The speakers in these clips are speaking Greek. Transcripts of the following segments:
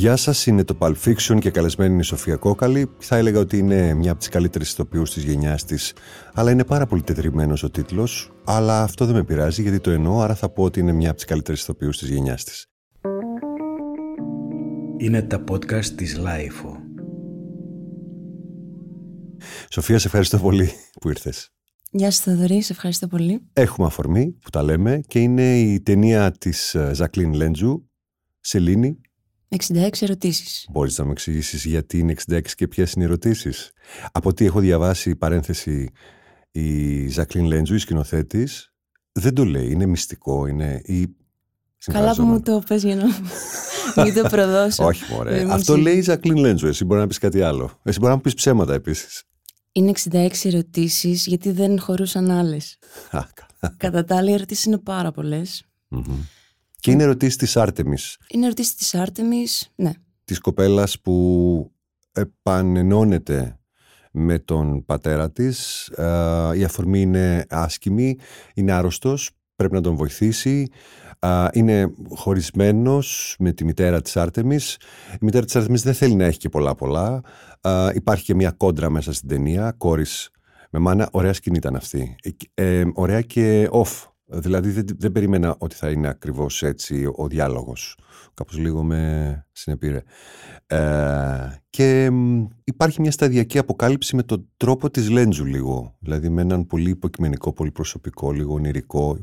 Γεια σας, είναι το Pulp Fiction και καλεσμένη είναι η Σοφία Κόκαλη. Θα έλεγα ότι είναι μια από τις καλύτερες ηθοποιούς της γενιάς της, αλλά είναι πάρα πολύ τετριμένος ο τίτλος. Αλλά αυτό δεν με πειράζει γιατί το εννοώ, άρα θα πω ότι είναι μια από τις καλύτερες ηθοποιούς της γενιάς της. Είναι τα podcast της Lifeo. Σοφία, σε ευχαριστώ πολύ που ήρθες. Γεια σου Θεοδωρή, σε ευχαριστώ πολύ. Έχουμε αφορμή που τα λέμε και είναι η ταινία της Ζακλίν Λέντζου, Σελήνη. 66 ερωτήσεις. Μπορείς να μου εξηγήσεις γιατί είναι 66 και ποιες είναι οι ερωτήσεις; Από τι έχω διαβάσει παρένθεση η Ζακλίν Λέντζου, η σκηνοθέτης, δεν το λέει, είναι μυστικό, είναι... Ή... Καλά που μου το πες για να μην το προδώσω. Όχι μωρέ, αυτό λέει η Ζακλίν Λέντζου, εσύ μπορεί να πεις κάτι άλλο. Εσύ μπορεί να μου πεις ψέματα επίσης. Είναι 66 ερωτήσεις γιατί δεν χωρούσαν άλλες. Κατά τα άλλα, οι ερωτήσεις είναι πάρα Και είναι ερωτήσεις της Άρτεμι. Είναι ερωτήσεις της Άρτεμι, ναι. Της κοπέλας που επανενώνεται με τον πατέρα της. Ε, η αφορμή είναι άσκημη, είναι άρρωστος, πρέπει να τον βοηθήσει. Είναι χωρισμένος με τη μητέρα της Άρτεμις. Η μητέρα της Άρτεμις δεν θέλει να έχει και πολλά πολλά. Υπάρχει και μια κόντρα μέσα στην ταινία, κόρης με μάνα. Ωραία σκηνή ήταν αυτή. Ε, ε, ωραία και off. Δηλαδή δεν, δεν περίμενα ότι θα είναι ακριβώς έτσι ο διάλογος. Κάπως λίγο με συνεπήρε. Ε, και υπάρχει μια σταδιακή αποκάλυψη με τον τρόπο της Λέντζου λίγο. Δηλαδή με έναν πολύ υποκειμενικό, πολύ προσωπικό, λίγο ονειρικό.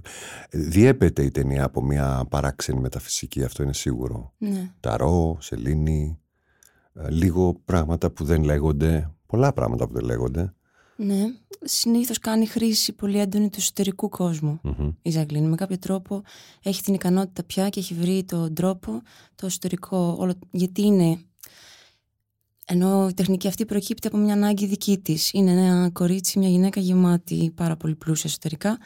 Διέπεται η ταινία από μια παράξενη μεταφυσική, αυτό είναι σίγουρο. Ναι. Ταρό, σελήνη, ε, λίγο πράγματα που δεν λέγονται, πολλά πράγματα που δεν λέγονται. Ναι, συνήθως κάνει χρήση πολύ έντονη του εσωτερικού η Ζαγκλίνη. Με κάποιο τρόπο έχει την ικανότητα πια και έχει βρει τον τρόπο, το εσωτερικό, όλο, γιατί είναι ενώ η τεχνική αυτή προκύπτει από μια ανάγκη δική της. Είναι ένα κορίτσι, μια γυναίκα γεμάτη πάρα πολύ πλούσια εσωτερικά,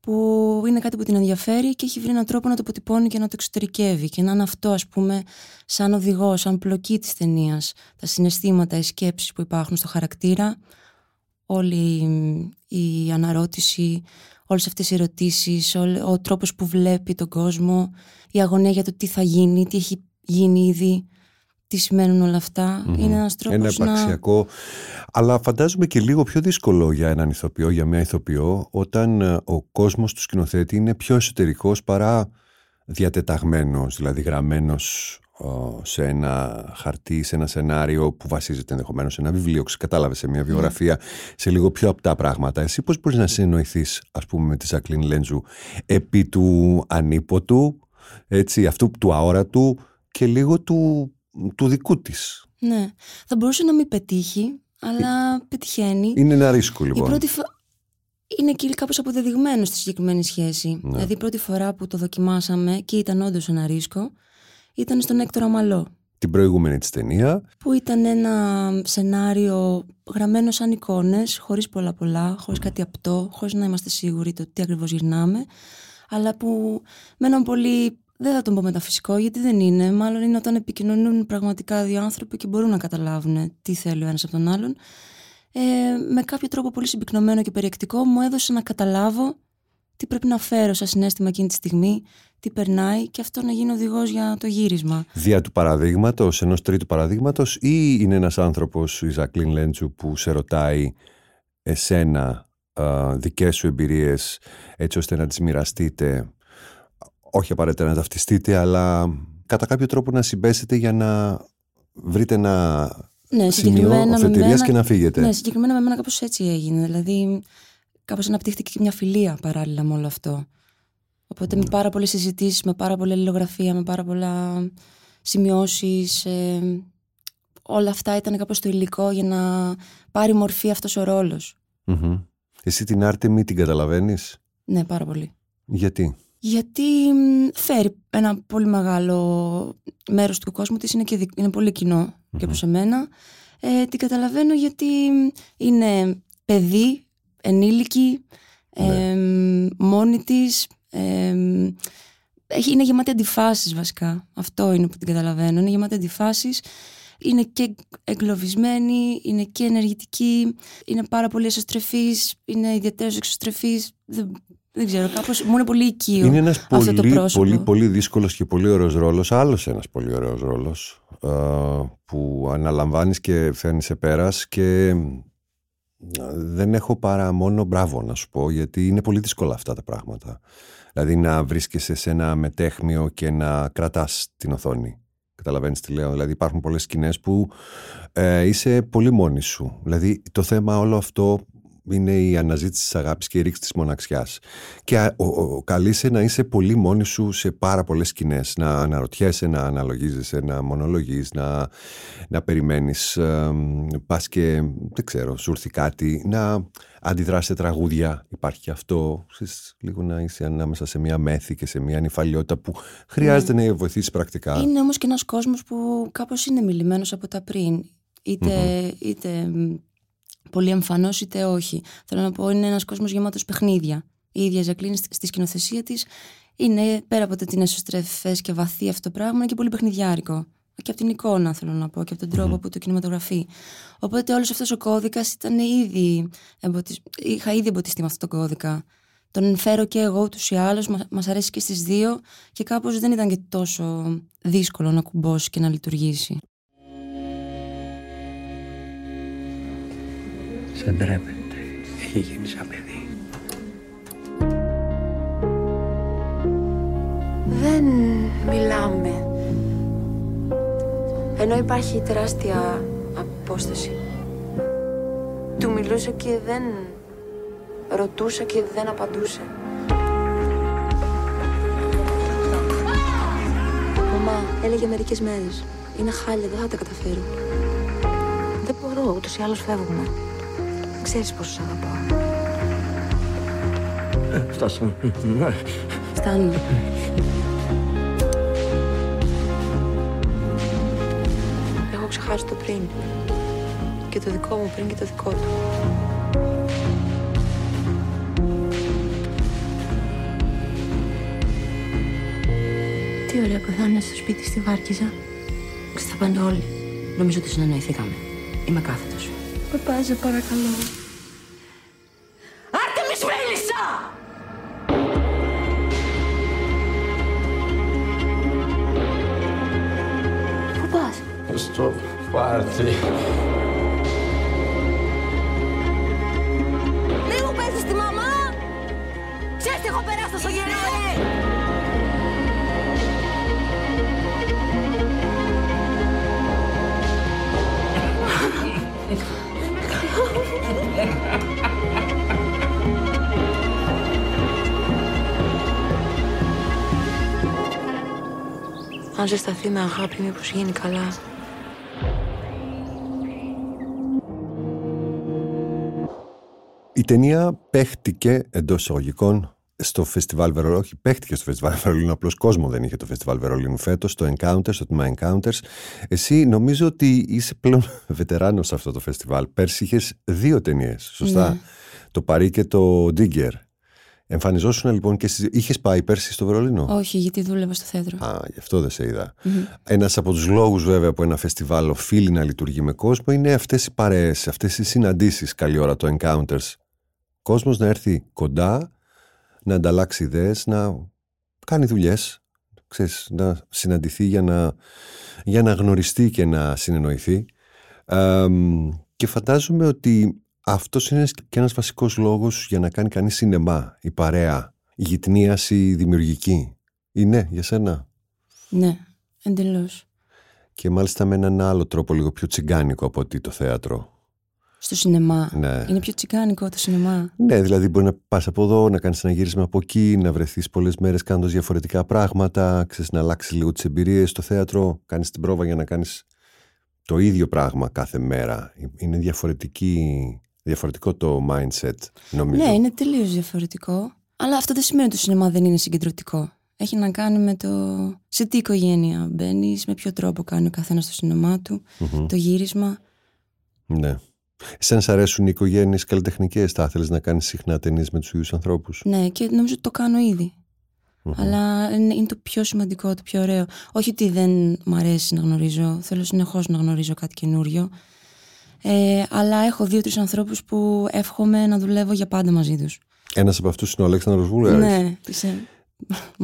που είναι κάτι που την ενδιαφέρει και έχει βρει έναν τρόπο να το αποτυπώνει και να το εξωτερικεύει. Και να είναι αυτό, ας πούμε, σαν οδηγός, σαν πλοκή της ταινίας. Τα συναισθήματα, οι σκέψεις που υπάρχουν στο χαρακτήρα, όλη η αναρώτηση, όλες αυτές οι ερωτήσεις, ο τρόπος που βλέπει τον κόσμο, η αγωνία για το τι θα γίνει, τι έχει γίνει ήδη τι σημαίνουν όλα Είναι ένας τρόπος. Ένα επαξιακό. Αλλά φαντάζομαι και λίγο πιο δύσκολο για έναν ηθοποιό, για μια ηθοποιό, όταν ε, ο κόσμος του σκηνοθέτη είναι πιο εσωτερικός παρά διατεταγμένος, δηλαδή γραμμένος σε ένα χαρτί, σε ένα σενάριο που βασίζεται ενδεχομένως σε ένα βιβλίο, κατάλαβες σε μια ναι. βιογραφία, σε λίγο πιο απτά πράγματα. Εσύ πώς μπορείς να συνεννοηθεί, ας πούμε, με τη Ζακλίν Λέντζου επί του ανίποτου, έτσι, αυτού του αόρατου και λίγο του του δικού της; Ναι. Θα μπορούσε να μην πετύχει, αλλά πετυχαίνει. Είναι ένα ρίσκο λοιπόν. Η πρώτη φο... Είναι και κάπως αποδεδειγμένο στη συγκεκριμένη σχέση. Ναι. Δηλαδή η πρώτη φορά που το δοκιμάσαμε και ήταν όντως ένα ρίσκο, ήταν στον Έκτορα Μαλό. Την προηγούμενη της ταινία. Που ήταν ένα σενάριο γραμμένο σαν εικόνες, χωρίς πολλά πολλά, χωρίς κάτι απτό, χωρίς να είμαστε σίγουροι το τι ακριβώς γυρνάμε, αλλά που με έναν πολύ δεν θα τον πω μεταφυσικό γιατί δεν είναι. Μάλλον είναι όταν επικοινωνούν πραγματικά δύο άνθρωποι και μπορούν να καταλάβουν τι θέλει ο ένας από τον άλλον. Ε, με κάποιο τρόπο πολύ συμπυκνωμένο και περιεκτικό μου έδωσε να καταλάβω τι πρέπει να φέρω σαν συνέστημα εκείνη τη στιγμή, τι περνάει και αυτό να γίνει οδηγός για το γύρισμα. Δια του παραδείγματος, ενός τρίτου παραδείγματος, ή είναι ένας άνθρωπος, η Ζακλίν Λέντσου, που σε ρωτάει εσένα, δικές σου εμπειρίες, έτσι ώστε να τις μοιραστείτε όχι απαραίτητα να ταυτιστείτε, αλλά κατά κάποιο τρόπο να συμπέσετε για να βρείτε ένα ναι, σημείο οφετηρίας και να φύγετε. Ναι, συγκεκριμένα με μένα κάπως έτσι έγινε. Δηλαδή, κάπως αναπτύχθηκε και μια φιλία παράλληλα με όλο αυτό. Οπότε με ναι. πάρα πολλές συζητήσεις, με πάρα πολλή αλληλογραφία, με πάρα πολλά σημειώσεις. Ε, όλα αυτά ήταν κάπως το υλικό για να πάρει μορφή αυτός ο ρόλος. Εσύ την Άρτεμι την καταλαβαίνεις; Ναι, πάρα πολύ. Γιατί; γιατί φέρει ένα πολύ μεγάλο μέρος του κόσμου της, είναι, και, είναι πολύ και προς εμένα. Ε, την καταλαβαίνω γιατί είναι παιδί, ενήλικη, ε, μόνη της, ε, είναι γεμάτη αντιφάσεις βασικά. Αυτό είναι που την καταλαβαίνω. Είναι γεμάτη αντιφάσεις. Είναι και εγκλωβισμένη, είναι και ενεργητική, είναι πάρα πολύ εσωστρεφής, είναι ιδιαίτερος εξωστρεφής. Δεν, Δεν ξέρω, κάπως μου είναι πολύ οικείο Είναι ένας αυτό πολύ, το πρόσωπο. πολύ, πολύ δύσκολος και πολύ ωραίος ρόλος. Άλλος ένας πολύ ωραίος ρόλος ε, που αναλαμβάνεις και φέρνεις σε πέρας και ε, δεν έχω παρά μόνο μπράβο να σου πω γιατί είναι πολύ δύσκολα αυτά τα πράγματα. Δηλαδή να βρίσκεσαι σε ένα μετέχμιο και να κρατάς την οθόνη. Καταλαβαίνεις τι λέω; Δηλαδή υπάρχουν πολλές σκηνές που ε, είσαι πολύ μόνη σου. Δηλαδή το θέμα όλο αυτό είναι η αναζήτηση της αγάπης και η ρήξη της μοναξιάς. Και α- ο, ο, καλείσαι να είσαι πολύ μόνη σου σε πάρα πολλές σκηνές. Να αναρωτιέσαι, να αναλογίζεσαι, να μονολογείς, να, να περιμένεις. Ε, πας και, δεν ξέρω, σου έρθει κάτι. Να αντιδράσεις σε τραγούδια. Υπάρχει και αυτό. Ξέρεις, λίγο να είσαι ανάμεσα σε μια μέθη και σε μια νυφαλιότητα που χρειάζεται να βοηθήσεις πρακτικά. Είναι όμως και ένας κόσμος που κάπως είναι μιλημένος από τα πριν. Είτε, είτε μ, πολύ εμφανώς είτε όχι. Θέλω να πω είναι ένας κόσμος γεμάτος παιχνίδια. Η ίδια η Ζακλίνη στη, στη σκηνοθεσία της είναι πέρα από το ότι είναι εσωστρεφές και βαθύ αυτό το πράγμα είναι και πολύ παιχνιδιάρικο. Και από την εικόνα θέλω να πω και από τον τρόπο που το κινηματογραφεί. Οπότε όλος αυτός ο κώδικας ήταν ήδη εμποτισ... είχα ήδη εμποτιστεί με αυτό το κώδικα. Τον φέρω και εγώ ούτως ή άλλως, μα μας αρέσει και στις δύο και κάπως δεν ήταν και τόσο δύσκολο να κουμπώσει και να λειτουργήσει. Σε ντρέπεται. Έχει γίνει σαν παιδί. Δεν μιλάμε. Ενώ υπάρχει τεράστια απόσταση. Του μιλούσα και δεν ρωτούσα και δεν απαντούσε. Μαμά, έλεγε μερικές μέρες. Είναι χάλια, δεν θα τα καταφέρω. Δεν μπορώ, ούτως ή άλλως φεύγουμε. Ξέρεις πόσο σ' αγαπάω. Φτάσαμε. Φτάνει. Έχω ξεχάσει το πριν. Και το δικό μου πριν και το δικό του. Τι ωραία που θα είναι στο σπίτι στη Βάρκιζα. Θα πάνε όλοι. Νομίζω ότι συνεννοηθήκαμε. Είμαι κάθετος. Παπά, σε παρακαλώ. Άρτεμις Αν ζεσταθεί με αγάπη, μήπως γίνει καλά. Η ταινία παίχτηκε εντός εισαγωγικών στο φεστιβάλ Βερολίνου. Όχι, παίχτηκε στο φεστιβάλ Βερολίνου, απλώς κόσμο δεν είχε το φεστιβάλ Βερολίνου φέτος, στο Encounters, στο τμήμα Encounters. Εσύ νομίζω ότι είσαι πλέον βετεράνος σε αυτό το φεστιβάλ. Πέρσι είχες δύο ταινίες, σωστά; Ναι. Το Παρί και το Digger. Εμφανιζόσουν λοιπόν και στι. Είχες πάει πέρσι στο Βερολίνο; Όχι, γιατί δούλευα στο θέατρο. Α, γι' αυτό δεν σε είδα. Ένας από τους λόγους, βέβαια, που ένα φεστιβάλ οφείλει να λειτουργεί με κόσμο είναι αυτές οι παρέες, αυτές οι συναντήσεις. Καλή ώρα το Encounters. Κόσμος να έρθει κοντά, να ανταλλάξει ιδέες, να κάνει δουλειές. Να συναντηθεί για να, για να γνωριστεί και να συνεννοηθεί. Ε, και φαντάζομαι ότι αυτός είναι και ένας βασικός λόγος για να κάνει κανείς σινεμά, η παρέα, η γυτνίαση δημιουργική. Είναι για σένα. Ναι, εντελώς. Και μάλιστα με έναν άλλο τρόπο λίγο πιο τσιγκάνικο από ότι το θέατρο. Στο σινεμά. Ναι. Είναι πιο τσικάνικο το σινεμά. Ναι, δηλαδή μπορεί να πας από εδώ, να κάνεις ένα γύρισμα από εκεί, να βρεθείς πολλές μέρες κάνοντας διαφορετικά πράγματα, ξέρεις να αλλάξεις λίγο τις εμπειρίες στο θέατρο, κάνεις την πρόβα για να κάνεις το ίδιο πράγμα κάθε μέρα. Είναι διαφορετική, διαφορετικό το mindset, νομίζω. Ναι, είναι τελείως διαφορετικό. Αλλά αυτό δεν σημαίνει ότι το σινεμά δεν είναι συγκεντρωτικό. Έχει να κάνει με το σε τι οικογένεια μπαίνεις, με ποιο τρόπο κάνει ο καθένας το σινεμά του, το γύρισμα. Ναι. Εσένα σ' αρέσουν οι οικογένειες καλλιτεχνικές, θα ήθελε να κάνεις συχνά ταινίες με τους ίδιους ανθρώπους; Ναι, και νομίζω ότι το κάνω ήδη. Αλλά είναι, είναι το πιο σημαντικό, το πιο ωραίο. Όχι ότι δεν μ' αρέσει να γνωρίζω, θέλω συνεχώς να γνωρίζω κάτι καινούριο. Ε, αλλά έχω δύο-τρεις ανθρώπους που εύχομαι να δουλεύω για πάντα μαζί τους. Ένας από αυτούς είναι ο Αλέξανδρος Βούλγαρης. Ναι, είσαι.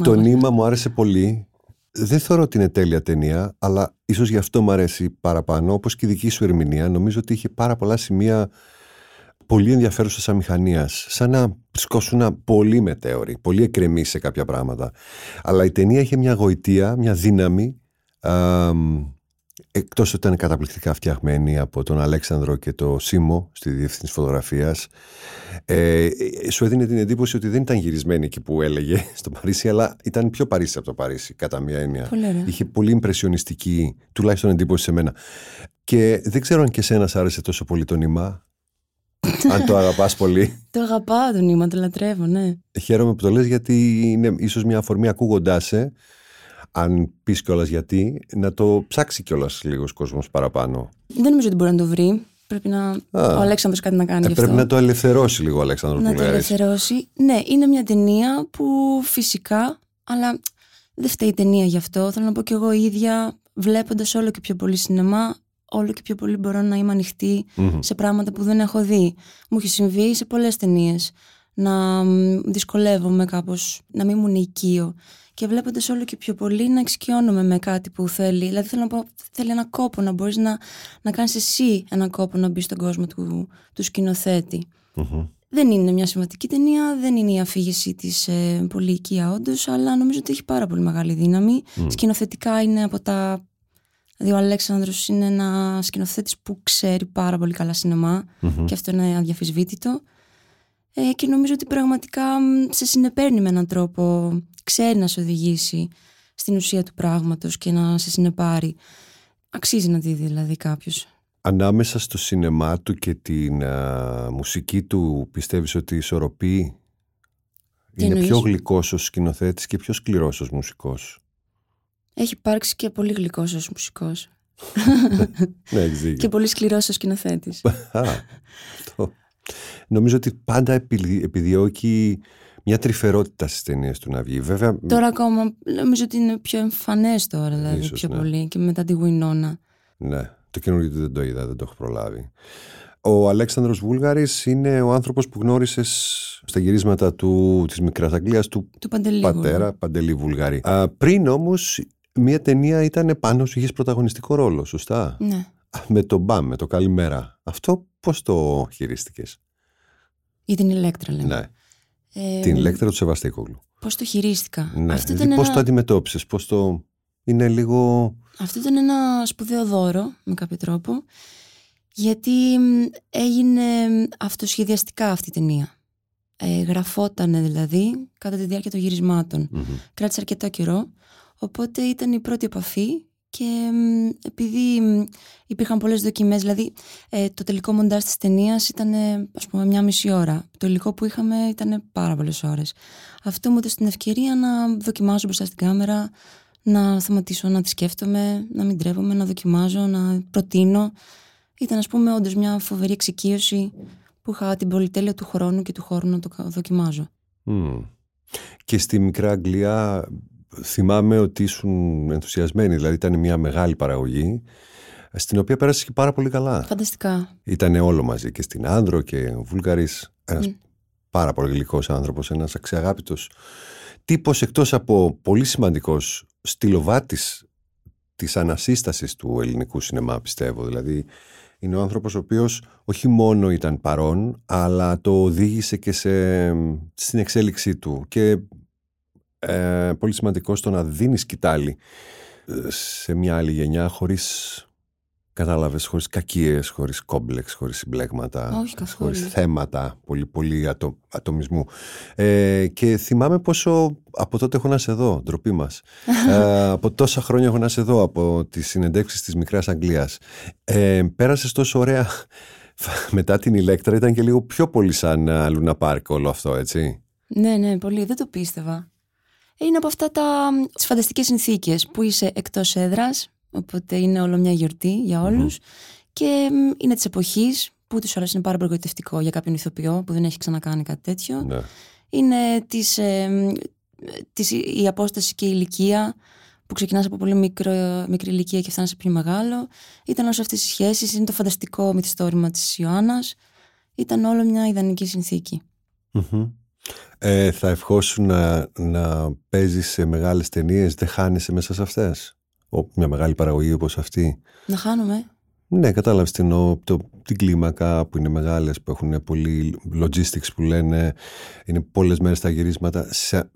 Το νήμα μου άρεσε πολύ. Δεν θεωρώ ότι είναι τέλεια ταινία, αλλά ίσως γι' αυτό μου αρέσει παραπάνω, όπως και η δική σου ερμηνεία. Νομίζω ότι είχε πάρα πολλά σημεία πολύ ενδιαφέρουσας αμηχανίας. Σαν να σκόσουν πολύ μετέωροι, πολύ εκκρεμή σε κάποια πράγματα. Αλλά η ταινία είχε μια γοητεία, μια δύναμη. Εκτός ότι ήταν καταπληκτικά φτιαγμένη από τον Αλέξανδρο και το Σίμω στη διευθύνση φωτογραφίας ε, σου έδινε την εντύπωση ότι δεν ήταν γυρισμένη εκεί που έλεγε στο Παρίσι αλλά ήταν πιο Παρίσι από το Παρίσι κατά μία έννοια Πολύ είχε πολύ ιμπρεσιονιστική τουλάχιστον εντύπωση σε μένα και δεν ξέρω αν και σένα άρεσε τόσο πολύ το νήμα αν το αγαπάς πολύ. το αγαπάω το νήμα, το λατρεύω, ναι. Χαίρομαι που το λες γιατί είναι ίσως μια αφορμή ακούγοντάς σε, αν πεις κιόλας γιατί, να το ψάξει κιόλας λίγος κόσμος παραπάνω. Δεν νομίζω ότι μπορεί να το βρει. Πρέπει να. Α, ο Αλέξανδρος κάτι να κάνει. Ε, γι' πρέπει αυτό. να το ελευθερώσει λίγο ο Αλέξανδρος Να το ελευθερώσει. Ναι, είναι μια ταινία που φυσικά, αλλά δεν φταίει η ταινία γι' αυτό. Θέλω να πω κι εγώ ίδια, βλέποντας όλο και πιο πολύ σινεμά, όλο και πιο πολύ μπορώ να είμαι ανοιχτή σε πράγματα που δεν έχω δει. Μου έχει συμβεί σε πολλές ταινίες να δυσκολεύομαι κάπως, να μην μου οικείο και βλέποντας όλο και πιο πολύ να εξοικειώνομαι με κάτι που θέλει. Δηλαδή θέλω να πω, θέλει ένα κόπο να μπορείς να, να κάνεις εσύ ένα κόπο να μπεις στον κόσμο του, του σκηνοθετη Δεν είναι μια συμβατική ταινία, δεν είναι η αφήγηση της ε, πολύ οικία όντως, αλλά νομίζω ότι έχει πάρα πολύ μεγάλη δύναμη. Σκηνοθετικά είναι από τα Δηλαδή ο Αλέξανδρος είναι ένα σκηνοθέτης που ξέρει πάρα πολύ καλά και αυτό είναι αδιαφυσβήτητο. Ε, και νομίζω ότι πραγματικά σε συνεπέρνει με έναν τρόπο, ξέρει να σε οδηγήσει στην ουσία του πράγματος και να σε συνεπάρει. Αξίζει να δει δηλαδή κάποιος. Ανάμεσα στο σινεμά του και την μουσική του πιστεύεις ότι ισορροπεί; Είναι πιο γλυκός ως σκηνοθέτης και πιο σκληρός ως μουσικός; Έχει υπάρξει και πολύ γλυκός ως μουσικός. ναι, και πολύ σκληρός ως σκηνοθέτης. Νομίζω ότι πάντα επιδιώκει μια τρυφερότητα στις ταινίες του να βγει. Βέβαια... Τώρα ακόμα νομίζω ότι είναι πιο εμφανές τώρα, δηλαδή ίσως, πιο ναι. πολύ και μετά τη Γουινόνα. Ναι, το καινούργιο δεν το είδα, δεν το έχω προλάβει. Ο Αλέξανδρος Βούλγαρης είναι ο άνθρωπος που γνώρισες στα γυρίσματα του, της Μικράς Αγγλίας του, του Παντελή πατέρα Παντελή Βουλγαρή. Α, πριν όμως Μία ταινία ήταν πάνω σου, είχες πρωταγωνιστικό ρόλο, σωστά; Ναι. Με το μπαμ, με το καλημέρα. Αυτό πώς το χειρίστηκες; Για την Ηλέκτρα, λέμε. Ναι. Ε, την Ηλέκτρα του Σεβαστίκογλου. Πώς το χειρίστηκα. Ναι. Αυτό δηλαδή, πώς το αντιμετώπισες, πώς το. Είναι λίγο. Αυτό ήταν ένα σπουδαίο δώρο, με κάποιο τρόπο. Γιατί έγινε αυτοσχεδιαστικά αυτή η ταινία. Ε, γραφότανε δηλαδή κατά τη διάρκεια των γυρισμάτων. Mm-hmm. Κράτησε αρκετό καιρό. Οπότε ήταν η πρώτη επαφή και επειδή υπήρχαν πολλές δοκιμές, δηλαδή ε, το τελικό μοντάζ της ταινίας ήταν ας πούμε μια μισή ώρα. Το υλικό που είχαμε ήταν πάρα πολλές ώρες. Αυτό μου έδωσε την ευκαιρία να δοκιμάζω μπροστά στην κάμερα, να σταματήσω να τη σκέφτομαι, να μην τρέβομαι, να δοκιμάζω, να προτείνω. Ήταν ας πούμε όντως μια φοβερή εξοικείωση που είχα την πολυτέλεια του χρόνου και του χώρου να το δοκιμάζω. Mm. Και στη Μικρά Αγγλία θυμάμαι ότι ήσουν ενθουσιασμένοι, δηλαδή ήταν μια μεγάλη παραγωγή στην οποία πέρασε και πάρα πολύ καλά. Φανταστικά. Ήταν όλο μαζί και στην Άνδρο και ο Βούλγαρης, ένας πάρα πολύ γλυκός άνθρωπος, ένας αξιαγάπητος τύπος εκτός από πολύ σημαντικός στυλοβάτης της ανασύστασης του ελληνικού σινεμά πιστεύω, δηλαδή είναι ο άνθρωπος ο οποίος όχι μόνο ήταν παρόν αλλά το οδήγησε και σε, στην εξέλιξή του και ε, πολύ σημαντικό στο να δίνεις σκητάλη ε, σε μια άλλη γενιά χωρίς κατάλαβες, χωρίς κακίες, χωρίς κόμπλεξ, χωρίς συμπλέγματα, χωρίς θέματα πολύ πολύ ατο, ατομισμού. Ε, και θυμάμαι πόσο από τότε έχω να σε δω, ντροπή μας. ε, από τόσα χρόνια έχω να σε δω από τις συνεντεύξεις της Μικράς Αγγλίας. Ε, πέρασες τόσο ωραία μετά την Ηλέκτρα, ήταν και λίγο πιο πολύ σαν Λούνα Πάρκ όλο αυτό, έτσι. Ναι, ναι, πολύ. Δεν το πίστευα είναι από αυτά τα, τις φανταστικές συνθήκες που είσαι εκτός έδρας, οπότε είναι όλο μια γιορτή για όλους και είναι της εποχής που τις ώρες είναι πάρα πολύ γοητευτικό για κάποιον ηθοποιό που δεν έχει ξανακάνει κάτι τέτοιο. Ναι. Είναι της, ε, της, η απόσταση και η ηλικία που ξεκινάς από πολύ μικρό, μικρή ηλικία και φτάνεις σε πιο μεγάλο. Ήταν όλες αυτές οι σχέσεις, είναι το φανταστικό μυθιστόρημα της Ιωάννας. Ήταν όλο μια ιδανική συνθήκη. Ε, θα ευχόσουν να, να παίζεις σε μεγάλες ταινίες, δεν χάνεσαι μέσα σε αυτές. μια μεγάλη παραγωγή όπως αυτή. Να χάνομαι. Ναι, κατάλαβες τι εννοώ. Το, την κλίμακα που είναι μεγάλες, που έχουν πολύ logistics που λένε, είναι πολλές μέρες τα γυρίσματα. Σε,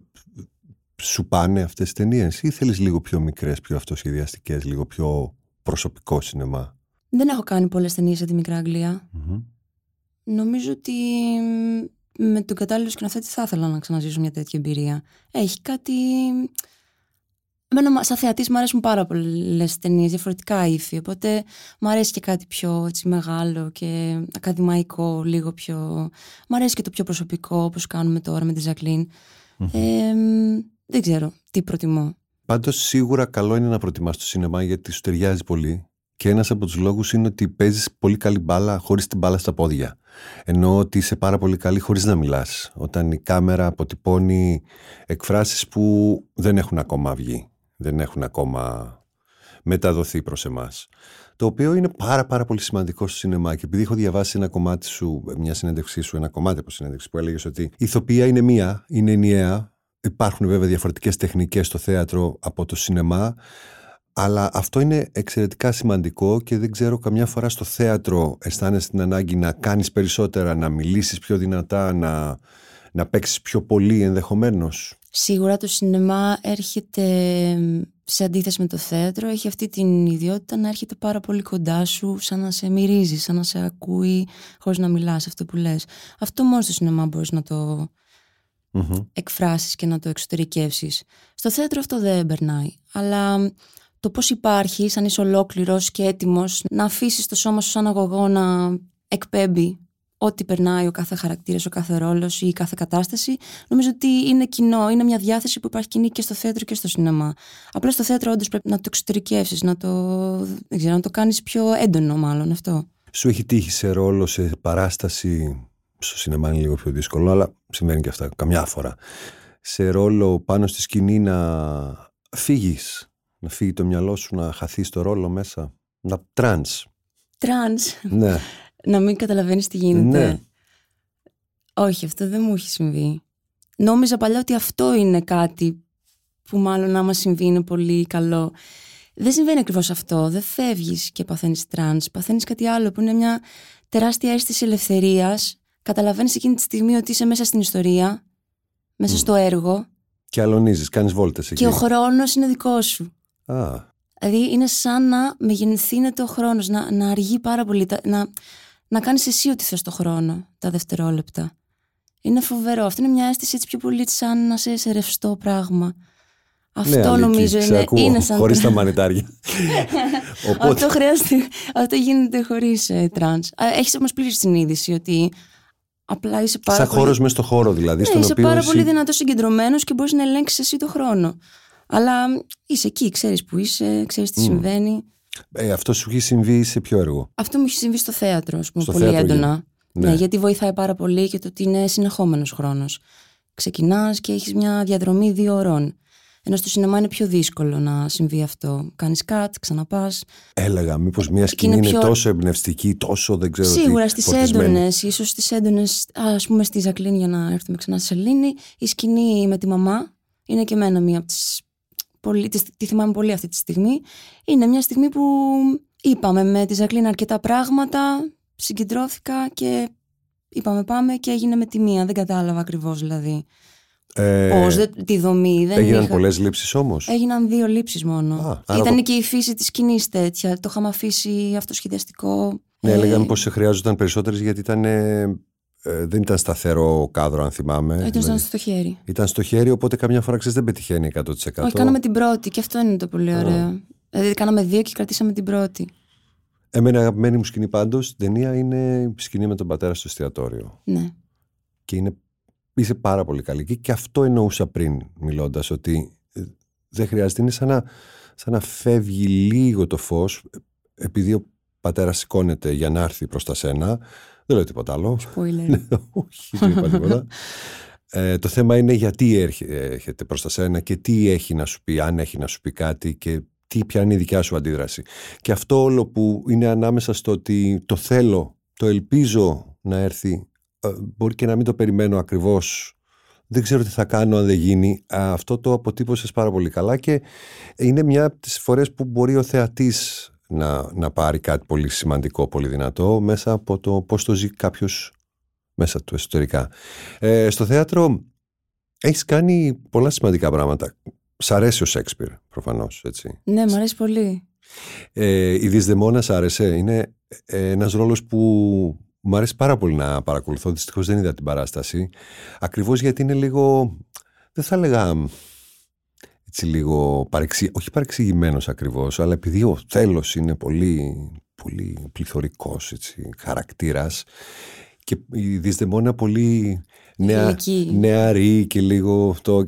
σου πάνε αυτές τις ταινίες ή θέλεις λίγο πιο μικρές, πιο αυτοσχεδιαστικές, λίγο πιο προσωπικό σινεμά; Δεν έχω κάνει πολλές ταινίες για τη Μικρά Νομίζω ότι με τον κατάλληλο σκηνοθέτη θα ήθελα να ξαναζήσω μια τέτοια εμπειρία. Έχει κάτι... Εμένα, σαν θεατής, μου αρέσουν πάρα πολλές ταινίες, διαφορετικά ύφη. Οπότε μου αρέσει και κάτι πιο έτσι, μεγάλο και ακαδημαϊκό, λίγο πιο. Μου αρέσει και το πιο προσωπικό, όπως κάνουμε τώρα με τη ζακλιν Ε, δεν ξέρω τι προτιμώ. Πάντως, σίγουρα καλό είναι να προτιμάς το σινεμά γιατί σου ταιριάζει πολύ. Και ένας από τους λόγους είναι ότι παίζεις πολύ καλή μπάλα χωρίς την μπάλα στα πόδια. Ενώ ότι είσαι πάρα πολύ καλή χωρίς να μιλάς. Όταν η κάμερα αποτυπώνει εκφράσεις που δεν έχουν ακόμα βγει. Δεν έχουν ακόμα μεταδοθεί προς εμάς. Το οποίο είναι πάρα πάρα πολύ σημαντικό στο σινεμά. Και επειδή έχω διαβάσει ένα κομμάτι σου, μια συνέντευξή σου, ένα κομμάτι από συνέντευξη που έλεγες ότι η ηθοποιία είναι μία, είναι ενιαία, Υπάρχουν βέβαια διαφορετικές τεχνικές στο θέατρο από το σινεμά, αλλά αυτό είναι εξαιρετικά σημαντικό και δεν ξέρω καμιά φορά στο θέατρο αισθάνεσαι την ανάγκη να κάνεις περισσότερα, να μιλήσεις πιο δυνατά, να, να παίξεις πιο πολύ ενδεχομένως. Σίγουρα το σινεμά έρχεται σε αντίθεση με το θέατρο, έχει αυτή την ιδιότητα να έρχεται πάρα πολύ κοντά σου, σαν να σε μυρίζεις, σαν να σε ακούει χωρίς να μιλάς αυτό που λες. Αυτό μόνο στο σινεμά μπορείς να το mm εκφράσεις και να το εξωτερικεύσεις. Στο θέατρο αυτό δεν περνάει, αλλά το πώς υπάρχει σαν είσαι ολόκληρος και έτοιμος να αφήσεις το σώμα σου σαν αγωγό να εκπέμπει ό,τι περνάει ο κάθε χαρακτήρας, ο κάθε ρόλος ή η κάθε κατάσταση, νομίζω ότι είναι κοινό. Είναι μια διάθεση που υπάρχει κοινή και στο θέατρο και στο σινεμά. Απλά στο θέατρο, όντως πρέπει να το εξωτερικεύσεις, να το, δεν ξέρω, να το κάνεις πιο έντονο, μάλλον αυτό. Σου έχει τύχει σε ρόλο, σε παράσταση στο σινεμά είναι λίγο πιο δύσκολο, αλλά συμβαίνει και αυτά καμιά φορά. Σε ρόλο πάνω στη σκηνή να φύγεις, να φύγει το μυαλό σου, να χαθεί το ρόλο μέσα. Να τρανς. Τρανς. Ναι. να μην καταλαβαίνεις τι γίνεται. Ναι. Όχι, αυτό δεν μου έχει συμβεί. Νόμιζα παλιά ότι αυτό είναι κάτι που μάλλον άμα συμβεί είναι πολύ καλό. Δεν συμβαίνει ακριβώς αυτό. Δεν φεύγεις και παθαίνεις trance. Παθαίνεις κάτι άλλο που είναι μια τεράστια αίσθηση ελευθερίας καταλαβαίνεις εκείνη τη στιγμή ότι είσαι μέσα στην ιστορία, μέσα στο έργο. Και αλωνίζεις, κάνεις βόλτες εκεί. Και ο χρόνος είναι δικός σου. Α. Δηλαδή είναι σαν να μεγεθύνεται ο χρόνος, να, να αργεί πάρα πολύ, να, να κάνεις εσύ ό,τι θες το χρόνο, τα δευτερόλεπτα. Είναι φοβερό. Αυτό είναι μια αίσθηση έτσι πιο πολύ σαν να σε, σε ρευστό πράγμα. Αυτό ναι, νομίζω είναι, είναι σαν. Χωρίς τα μανιτάρια. Οπότε... αυτό χρειάζεται. Αυτό γίνεται χωρίς ε, trance. Έχεις όμως πλήρη συνείδηση ότι Απλά είσαι πάρα Σαν πολύ... χώρος μέσα στο χώρο, δηλαδή. Ναι, στον είσαι οποίο πάρα εσύ... πολύ δυνατός συγκεντρωμένος και μπορείς να ελέγξεις εσύ το χρόνο. Αλλά είσαι εκεί, ξέρεις που είσαι, ξέρεις τι συμβαίνει. Ε, αυτό σου έχει συμβεί σε ποιο έργο; Αυτό μου έχει συμβεί στο θέατρο, ας πούμε, πολύ θέατρο, έντονα. Ναι. ναι. γιατί βοηθάει πάρα πολύ και το ότι είναι συνεχόμενος χρόνος. Ξεκινάς και έχεις μια διαδρομή δύο ώρων. Ενώ στο σινεμά είναι πιο δύσκολο να συμβεί αυτό. Κάνεις κάτι, ξαναπάς. Έλεγα, μήπως μια σκηνή είναι, πιο... τόσο εμπνευστική, τόσο δεν ξέρω Σίγουρα στις έντονες, ίσως στις έντονες, ας πούμε στη Ζακλίνη για να έρθουμε ξανά στη Σελήνη. Η σκηνή με τη μαμά είναι και εμένα μία από τις. Πολύ, τη, τη θυμάμαι πολύ αυτή τη στιγμή. Είναι μια στιγμή που είπαμε με τη Ζακλίνη αρκετά πράγματα, συγκεντρώθηκα και είπαμε πάμε και έγινε με τη μία. Δεν κατάλαβα ακριβώς δηλαδή. Ε, Πώς, τη δομή. Δεν έγιναν είχα... πολλές λήψεις όμως; Έγιναν δύο λήψεις μόνο. Α, Ήταν και η φύση της σκηνής τέτοια. Το είχαμε αφήσει αυτοσχεδιαστικό. Ναι, ε... έλεγαν πω χρειάζονταν περισσότερες γιατί ήταν. Ε, δεν ήταν σταθερό κάδρο, αν θυμάμαι. Ήταν δηλαδή, στο χέρι. Ήταν στο χέρι, οπότε καμιά φορά ξέρεις δεν πετυχαίνει 100%. Όχι, κάναμε την πρώτη και αυτό είναι το πολύ ωραίο. Δηλαδή, κάναμε δύο και κρατήσαμε την πρώτη. Εμένα αγαπημένη μου σκηνή πάντως στην ταινία είναι η σκηνή με τον πατέρα στο εστιατόριο. Ναι. Και είναι είσαι πάρα πολύ καλή. Και αυτό εννοούσα πριν μιλώντας, ότι ε, δεν χρειάζεται. Είναι σαν να, σαν να φεύγει λίγο το φως, επειδή ο πατέρας σηκώνεται για να έρθει προς τα σένα. Δεν λέω τίποτα άλλο. Ναι, όχι, δεν είπα τίποτα. Ε, το θέμα είναι γιατί έρχεται προς τα σένα και τι έχει να σου πει, αν έχει να σου πει κάτι και τι, ποια είναι η δικιά σου αντίδραση. Και αυτό όλο που είναι ανάμεσα στο ότι το θέλω, το ελπίζω να έρθει ε, μπορεί και να μην το περιμένω ακριβώς δεν ξέρω τι θα κάνω αν δεν γίνει. Αυτό το αποτύπωσες πάρα πολύ καλά και είναι μια από τις φορές που μπορεί ο θεατής να, να πάρει κάτι πολύ σημαντικό, πολύ δυνατό μέσα από το πώς το ζει κάποιος μέσα του εσωτερικά. Ε, στο θέατρο έχεις κάνει πολλά σημαντικά πράγματα. Σ' αρέσει ο Σέξπιρ, προφανώς, έτσι. Ναι, μου αρέσει πολύ. Ε, η Δυσδεμόνα σ' άρεσε. Είναι ε, ένας ρόλος που μου αρέσει πάρα πολύ να παρακολουθώ. Δυστυχώς δεν είδα την παράσταση. Ακριβώς γιατί είναι λίγο, δεν θα έλεγα έτσι λίγο παρεξι... όχι παρεξηγημένος ακριβώς, αλλά επειδή ο θέλος είναι πολύ, πολύ πληθωρικός έτσι, χαρακτήρας και η Δυσδεμόνα πολύ νεα... νεαρή και λίγο αυτό.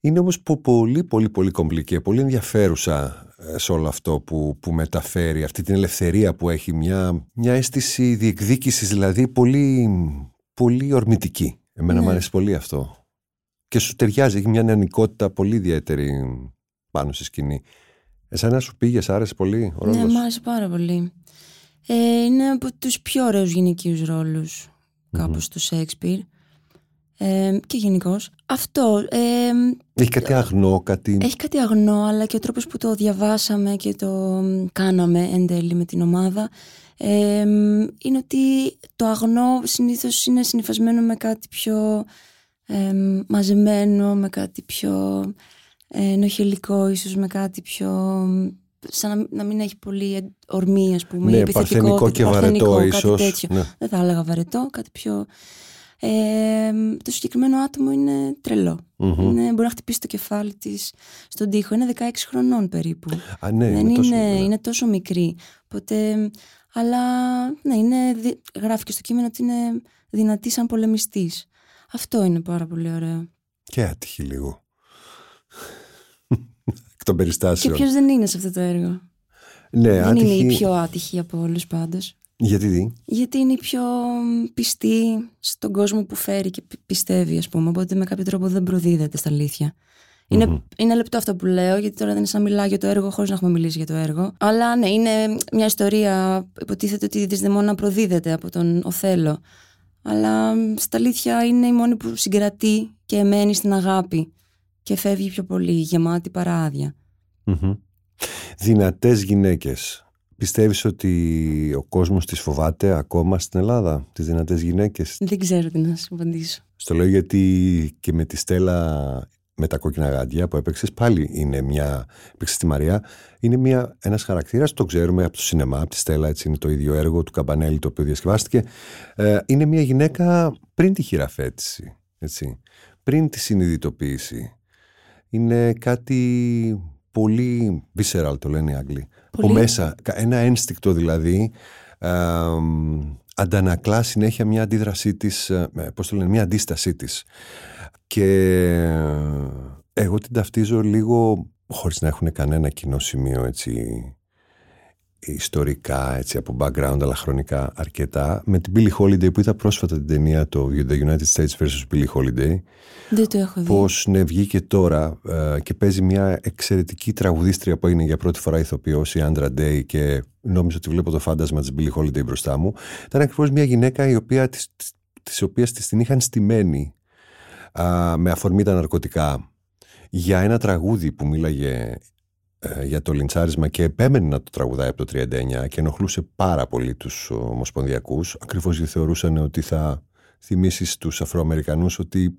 Είναι όμως πολύ πολύ πολύ κομπλική, πολύ ενδιαφέρουσα ε, σε όλο αυτό που, που μεταφέρει, αυτή την ελευθερία που έχει, μια, μια αίσθηση διεκδίκησης δηλαδή πολύ, πολύ ορμητική. Εμένα ναι. μου αρέσει πολύ αυτό. Και σου ταιριάζει, έχει μια νεανικότητα πολύ ιδιαίτερη πάνω στη σκηνή. Εσένα σου πήγε, άρεσε πολύ ο ρόλος; Ναι, μου άρεσε πάρα πολύ. Ε, είναι από τους πιο ωραίους γυναικείους ρόλους κάπως τους Σέξπιρ και γενικώς. Αυτό. έχει κάτι αγνό, κάτι. Έχει κάτι αγνό, αλλά και ο τρόπος που το διαβάσαμε και το κάναμε εν τέλει με την ομάδα. είναι ότι το αγνό συνήθως είναι συνηθισμένο με κάτι πιο μαζεμένο, με κάτι πιο ε, νοχελικό, ίσως με κάτι πιο σαν να, μην έχει πολύ ορμή, ας πούμε, ναι, επιθετικό, και βαρετό ίσως. Ναι. Δεν θα έλεγα βαρετό, κάτι πιο ε, το συγκεκριμένο άτομο είναι Είναι, μπορεί να χτυπήσει το κεφάλι της στον τοίχο. Είναι 16 χρονών περίπου. Α, ναι, Δεν είναι, τόσο, είναι τόσο μικρή. Οπότε, αλλά ναι, είναι, γράφει και στο κείμενο ότι είναι δυνατή σαν πολεμιστής. Αυτό είναι πάρα πολύ ωραίο. Και άτυχη λίγο. Εκ των περιστάσεων. Και ποιος δεν είναι σε αυτό το έργο; Ναι, δεν άτυχη... είναι η πιο άτυχη από όλους πάντως. Γιατί δει; Γιατί είναι η πιο πιστή στον κόσμο που φέρει και πιστεύει, ας πούμε. Οπότε με κάποιο τρόπο δεν προδίδεται στα αλήθεια. Είναι, είναι λεπτό αυτό που λέω, γιατί τώρα δεν είναι σαν να μιλάω για το έργο χωρίς να έχουμε μιλήσει για το έργο. Αλλά ναι, είναι μια ιστορία. Υποτίθεται ότι η Δυσδεμόνα προδίδεται από τον Οθέλο. Αλλά στα αλήθεια είναι η μόνη που συγκρατεί και μένει στην αγάπη και φεύγει πιο πολύ, γεμάτη παράδεια. Mm-hmm. Δυνατές γυναίκες Πιστεύεις ότι ο κόσμος τις φοβάται ακόμα στην Ελλάδα, τις δυνατές γυναίκες; Δεν ξέρω τι να σου απαντήσω. Στο λέω γιατί και με τη Στέλλα με τα κόκκινα γάντια που έπαιξες πάλι είναι μια. Έπαιξες στη Μαρία. Είναι μια, ένας χαρακτήρας, το ξέρουμε από το σινεμά, από τη Στέλλα, έτσι είναι το ίδιο έργο του Καμπανέλη το οποίο διασκευάστηκε. Ε, είναι μια γυναίκα πριν τη χειραφέτηση, έτσι, πριν τη συνειδητοποίηση. Είναι κάτι πολύ visceral το λένε οι Άγγλοι. Από μέσα, ένα ένστικτο δηλαδή, ε, αντανακλά συνέχεια μια αντίδρασή της, ε, πώς το λένε, μια αντίστασή της. Και εγώ την ταυτίζω λίγο, χωρίς να έχουν κανένα κοινό σημείο έτσι, ιστορικά, έτσι, από background, αλλά χρονικά αρκετά, με την Billie Holiday που είδα πρόσφατα την ταινία το The United States vs. Billie Holiday. Δεν το έχω δει. Πώς ναι, βγήκε τώρα ε, και παίζει μια εξαιρετική τραγουδίστρια που είναι για πρώτη φορά ηθοποιός, η Άντρα Day και νόμιζα ότι βλέπω το φάντασμα της Billie Holiday μπροστά μου. Ήταν ακριβώς μια γυναίκα η οποία, της, της οποίας της την είχαν στημένη με αφορμή τα ναρκωτικά για ένα τραγούδι που μίλαγε ε, για το λιντσάρισμα και επέμενε να το τραγουδάει από το 39 και ενοχλούσε πάρα πολύ τους ομοσπονδιακούς ακριβώς γιατί θεωρούσαν ότι θα θυμίσεις στους Αφροαμερικανούς ότι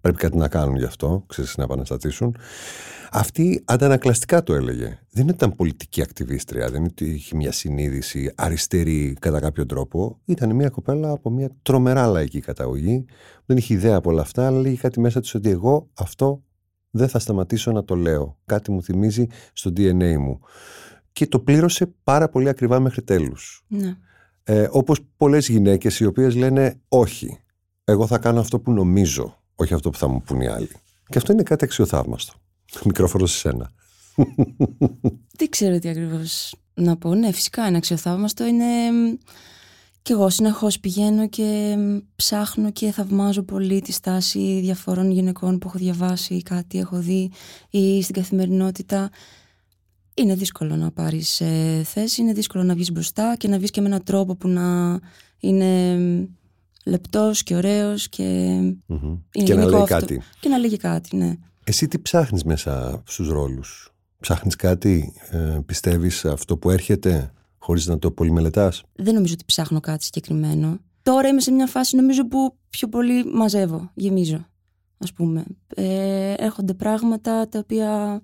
πρέπει κάτι να κάνουν γι' αυτό, ξέρεις να επαναστατήσουν. Αυτή αντανακλαστικά το έλεγε. Δεν ήταν πολιτική ακτιβίστρια, δεν είχε μια συνείδηση αριστερή κατά κάποιο τρόπο. Ήταν μια κοπέλα από μια τρομερά λαϊκή καταγωγή. Δεν είχε ιδέα από όλα αυτά, αλλά λέγει κάτι μέσα της ότι εγώ αυτό δεν θα σταματήσω να το λέω. Κάτι μου θυμίζει στο DNA μου. Και το πλήρωσε πάρα πολύ ακριβά μέχρι τέλους. Ναι. Ε, όπως πολλές γυναίκες οι οποίες λένε όχι, εγώ θα κάνω αυτό που νομίζω, όχι αυτό που θα μου πούν οι άλλοι. Και αυτό είναι κάτι αξιοθαύμαστο. Μικρόφωνο σε σένα. Δεν ξέρω τι ακριβώς να πω. Ναι, φυσικά είναι αξιοθαύμαστο. Είναι και εγώ συνεχώς πηγαίνω και ψάχνω και θαυμάζω πολύ τη στάση διαφορών γυναικών που έχω διαβάσει ή κάτι έχω δει ή στην καθημερινότητα. Είναι δύσκολο να πάρεις ε, θέση, είναι δύσκολο να βγεις μπροστά και να βγεις και με έναν τρόπο που να είναι λεπτός και ωραίος και Μμμ. είναι Και να γενικό λέει αυτό. κάτι. Και να λέγει κάτι, ναι. Εσύ τι ψάχνεις μέσα στους ρόλους; Ψάχνεις κάτι, ε, πιστεύεις αυτό που έρχεται χωρίς να το πολυμελετάς; Δεν νομίζω ότι ψάχνω κάτι συγκεκριμένο. Τώρα είμαι σε μια φάση νομίζω που πιο πολύ μαζεύω, γεμίζω, ας πούμε. Ε, έρχονται πράγματα τα οποία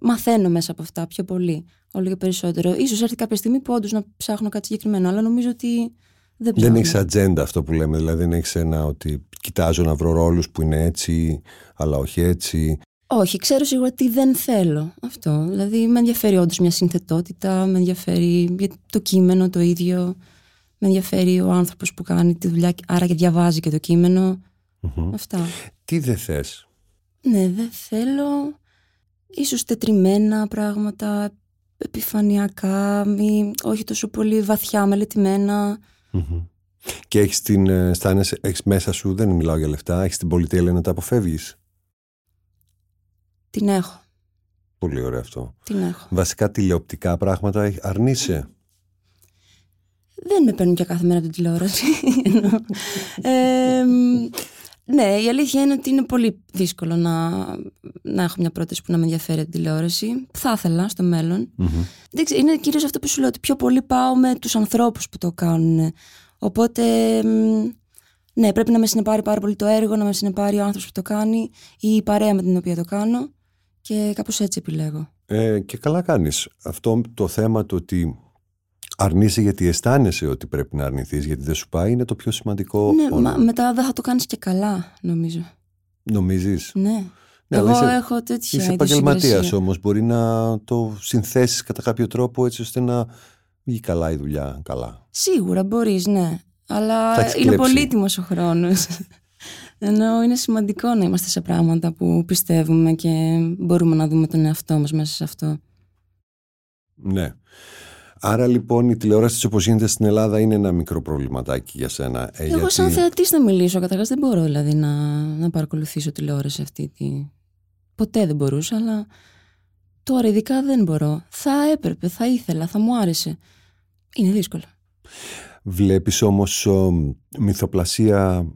μαθαίνω μέσα από αυτά πιο πολύ, όλο και περισσότερο. Ίσως έρθει κάποια στιγμή που όντως να ψάχνω κάτι συγκεκριμένο, αλλά νομίζω ότι δεν ψάχνω. Δεν έχεις ατζέντα αυτό που λέμε, δηλαδή δεν έχεις ένα ότι κοιτάζω να βρω ρόλους που είναι έτσι, αλλά όχι έτσι. Όχι, ξέρω σίγουρα τι δεν θέλω. Αυτό. Δηλαδή, με ενδιαφέρει όντως μια συνθετότητα, με ενδιαφέρει για το κείμενο το ίδιο. Με ενδιαφέρει ο άνθρωπος που κάνει τη δουλειά, άρα και διαβάζει και το κείμενο. Μμμ. Αυτά. Τι δεν θες; Ναι, δεν θέλω. ίσως τετριμένα πράγματα, επιφανειακά, μη, όχι τόσο πολύ βαθιά μελετημένα. Μμμ. Και έχεις την, ε, αισθάνεσαι, έχεις μέσα σου, δεν μιλάω για λεφτά, έχεις την πολυτέλεια να τα αποφεύγεις. Την έχω. Πολύ ωραίο αυτό. Την έχω. Βασικά τηλεοπτικά πράγματα ε, αρνείσαι; Δεν με παίρνουν και κάθε μέρα από την τηλεόραση. ε, ναι, η αλήθεια είναι ότι είναι πολύ δύσκολο να, να έχω μια πρόταση που να με ενδιαφέρει από την τηλεόραση. Θα ήθελα στο μέλλον. Μμμ. Δεν ξέρω, είναι κυρίως αυτό που σου λέω, ότι πιο πολύ πάω με τους ανθρώπους που το κάνουν. Οπότε, μ, ναι, πρέπει να με συνεπάρει πάρα πολύ το έργο, να με συνεπάρει ο άνθρωπος που το κάνει ή η παρέα με την οποία το κάνω και κάπως έτσι επιλέγω. Ε, και καλά κάνεις. Αυτό το θέμα το ότι αρνείσαι γιατί αισθάνεσαι ότι πρέπει να αρνηθείς γιατί δεν σου πάει είναι το πιο σημαντικό. ναι, όλο. μα, μετά δεν θα το κάνεις και καλά, νομίζω. Νομίζεις; Ναι. Ναι, Εγώ αλλά είσαι- έχω τέτοια Είσαι ιδιοσυγκρασία. επαγγελματίας όμως. Μπορεί να το συνθέσεις κατά κάποιο τρόπο έτσι ώστε να βγει καλά η δουλειά. Καλά. Σίγουρα μπορείς, ναι. Αλλά Θα έχεις είναι κλέψει. πολύτιμος ο χρόνος. Ενώ είναι σημαντικό να είμαστε σε πράγματα που πιστεύουμε και μπορούμε να δούμε τον εαυτό μας μέσα σε αυτό. Ναι. Άρα λοιπόν η τηλεόραση όπως γίνεται στην Ελλάδα είναι ένα μικρό προβληματάκι για σένα. Ε, Εγώ σαν θεατής να μιλήσω, καταρχάς δεν μπορώ δηλαδή να, να παρακολουθήσω τηλεόραση αυτή τη... Ποτέ δεν μπορούσα, αλλά τώρα ειδικά δεν μπορώ. Θα έπρεπε, θα ήθελα, θα μου άρεσε. Είναι δύσκολο. Βλέπεις όμως ο, μυθοπλασία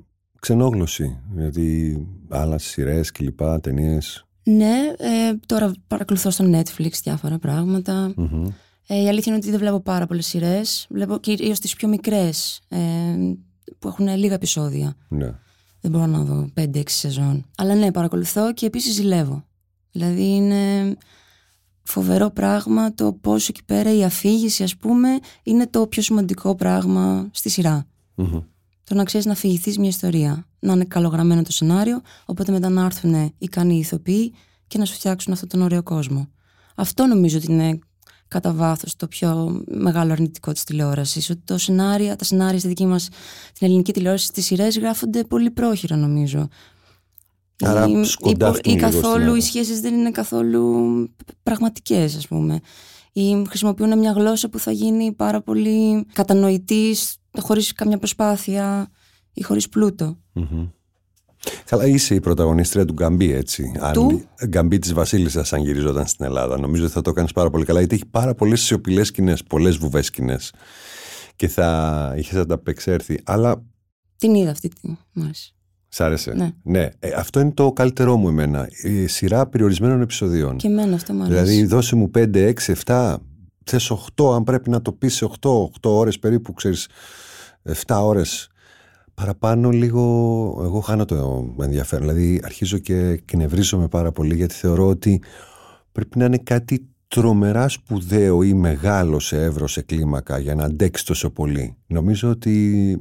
ξενόγλωση. Δηλαδή άλλα σειρές κλπ. Ταινίες. Ναι, ε, τώρα παρακολουθώ στο Netflix διάφορα πράγματα. Ε, η αλήθεια είναι ότι δεν βλέπω πάρα πολλές σειρές. Βλέπω κυρίως τις πιο μικρές ε, που έχουν λίγα επεισόδια. Ναι. Δεν μπορώ να δω 5-6 σεζόν. Αλλά ναι, παρακολουθώ και επίσης ζηλεύω. Δηλαδή είναι φοβερό πράγμα το πόσο εκεί πέρα η αφήγηση, ας πούμε, είναι το πιο σημαντικό πράγμα στη σειρά. Μμμ. Το να ξέρεις να αφηγηθείς μια ιστορία. Να είναι καλογραμμένο το σενάριο, οπότε μετά να έρθουν ικανοί ηθοποιοί και να σου φτιάξουν αυτόν τον ωραίο κόσμο. Αυτό νομίζω ότι είναι κατά βάθος το πιο μεγάλο αρνητικό της τηλεόρασης. Ότι το σενάρια, τα σενάρια στη δική μας την ελληνική τηλεόραση, στι σειρές γράφονται πολύ πρόχειρα, νομίζω. Άρα Ή- ή, σκοντάφτουν ή λίγο στην καθόλου Ελλάδα. οι σχέσεις δεν είναι καθόλου πραγματικές, ας πούμε. Ή χρησιμοποιούν μια γλώσσα που θα γίνει πάρα πολύ κατανοητής χωρίς καμιά προσπάθεια ή χωρίς πλούτο. Μμμ. Καλά, είσαι η πρωταγωνίστρια του Γκαμπί, έτσι. Του; Αν, Γκαμπί της Βασίλισσας, αν γυριζόταν στην Ελλάδα. Νομίζω ότι θα το κάνει πάρα πολύ καλά, γιατί έχει πάρα πολλές σιωπηλές σκηνές, πολλές βουβές σκηνές. Και θα είχες ανταπεξέλθει. Αλλά Την είδα αυτή τη. Μ' άρεσε. σ' άρεσε. Ναι. Ε, αυτό είναι το καλύτερό μου εμένα. Η σειρά περιορισμένων επεισοδίων. Και εμένα αυτό μου αρέσει. Δηλαδή, δώσε μου 5, 6, 7. Θες 8, αν πρέπει να το πεις σε 8, 8 ώρες περίπου, ξέρεις. 7 ώρες. Παραπάνω λίγο εγώ χάνω το ενδιαφέρον. Δηλαδή αρχίζω και κνευρίζομαι πάρα πολύ γιατί θεωρώ ότι πρέπει να είναι κάτι τρομερά σπουδαίο ή μεγάλο σε εύρος, σε κλίμακα για να αντέξει τόσο πολύ. Νομίζω ότι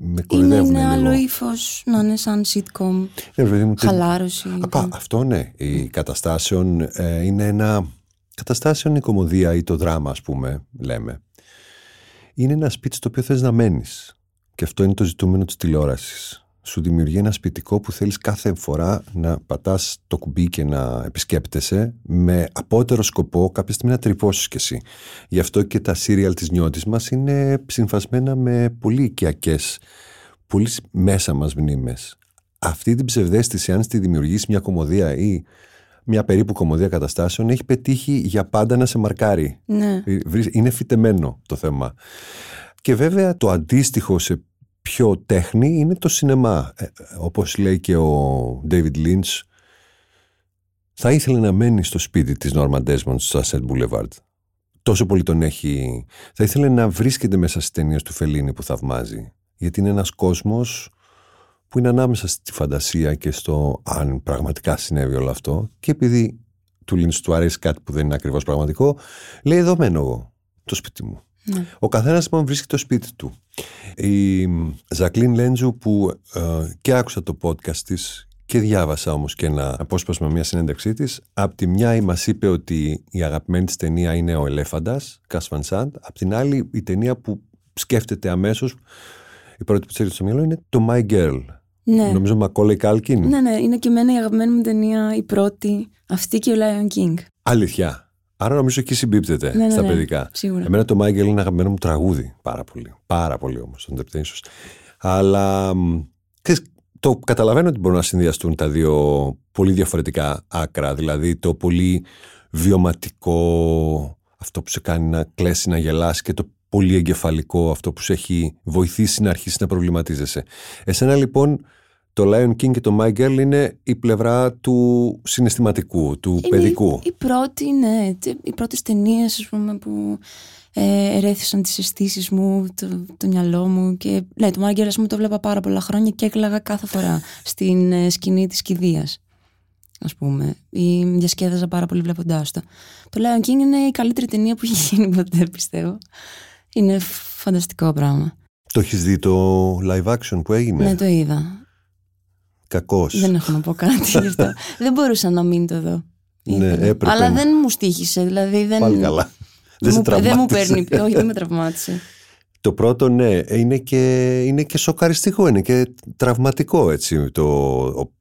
με είναι, κορυδεύουν είναι λίγο. άλλο ύφος να είναι σαν sitcom. Ναι, παιδί μου, τε- Χαλάρωση. Απα, αυτό ναι. Η καταστάσεων ε, είναι ένα. Καταστάσεων η κομμωδία ή το δράμα, ας πούμε, λέμε. Είναι ένα σπίτι στο οποίο θες να μένεις. Και αυτό είναι το ζητούμενο της τηλεόρασης. Σου δημιουργεί ένα σπιτικό που θέλεις κάθε φορά να πατάς το κουμπί και να επισκέπτεσαι με απότερο σκοπό κάποια στιγμή να τρυπώσεις κι εσύ. Γι' αυτό και τα σύριαλ της νιώτης μας είναι συμφασμένα με πολύ οικιακές, πολύ μέσα μας μνήμες. Αυτή την ψευδέστηση, αν στη δημιουργήσεις μια κομμωδία ή μια περίπου κομμωδία καταστάσεων, έχει πετύχει για πάντα να σε μαρκάρει. Ναι. Βρει- Είναι φυτεμένο το θέμα. Και βέβαια το αντίστοιχο σε πιο τέχνη είναι το σινεμά. Ε, όπως λέει και ο David Lynch, θα ήθελε να μένει στο σπίτι της Norma Desmond στο Sunset Boulevard. Τόσο πολύ τον έχει... Θα ήθελε να βρίσκεται μέσα στις ταινίες του Φελίνη που θαυμάζει. Γιατί είναι ένας κόσμος που είναι ανάμεσα στη φαντασία και στο αν πραγματικά συνέβη όλο αυτό. Και επειδή του Λίντς του αρέσει κάτι που δεν είναι ακριβώς πραγματικό, λέει εδώ μένω εγώ, το σπίτι μου. Ναι. Ο καθένας λοιπόν βρίσκει το σπίτι του. Η Ζακλίν Λέντζου που ε, και άκουσα το podcast της και διάβασα όμως και ένα απόσπασμα μια συνέντευξή της απ' τη μια μας είπε ότι η αγαπημένη της ταινία είναι ο Ελέφαντας, Γκας Βαν Σαντ απ' την άλλη η ταινία που σκέφτεται αμέσως η πρώτη που της έρχεται στο μυαλό είναι το My Girl Ναι. νομίζω Μακόλεϊ Κάλκιν ναι, ναι, είναι και εμένα η αγαπημένη μου ταινία, η πρώτη, αυτή και ο Lion King. αλήθεια Άρα νομίζω εκεί συμπίπτεται Ναι, ναι, στα ναι, παιδικά. σίγουρα. Εμένα το My Girl είναι αγαπημένο μου τραγούδι. Πάρα πολύ. Πάρα πολύ όμως. Τον Temptations. Αλλά μ, ξέρεις, το καταλαβαίνω ότι μπορούν να συνδυαστούν τα δύο πολύ διαφορετικά άκρα. Δηλαδή το πολύ βιωματικό, αυτό που σε κάνει να κλέσει, να γελάσει και το πολύ εγκεφαλικό, αυτό που σε έχει βοηθήσει να αρχίσεις να προβληματίζεσαι. Εσένα λοιπόν το Lion King και το My Girl είναι η πλευρά του συναισθηματικού, του Είναι παιδικού. Η, η πρώτη, ναι, τε- οι πρώτες ταινίες πούμε, που ε, ερέθησαν τις αισθήσεις μου, το, το μυαλό μου και ναι, το Μάγκερ ας πούμε το βλέπα πάρα πολλά χρόνια και έκλαγα κάθε φορά στην ε, σκηνή της κηδείας ας πούμε ή διασκέδαζα πάρα πολύ βλέποντάς το το Lion King είναι η καλύτερη ταινία που έχει γίνει ποτέ πιστεύω είναι φανταστικό πράγμα Το έχεις δει το live action που έγινε; ναι, το είδα Κακός. δεν έχω να πω κάτι γι' αυτό δεν μπορούσα να μην το δω Ναι, Ήθελα. έπρεπε. αλλά δεν μου στήχησε δηλαδή δεν, Πάλι καλά. Δεν σε μου, δεν μου τραυμάτισε. παίρνει, όχι δεν με τραυμάτισε. Το πρώτο, ναι, είναι και, είναι και σοκαριστικό, είναι και τραυματικό έτσι το, ο-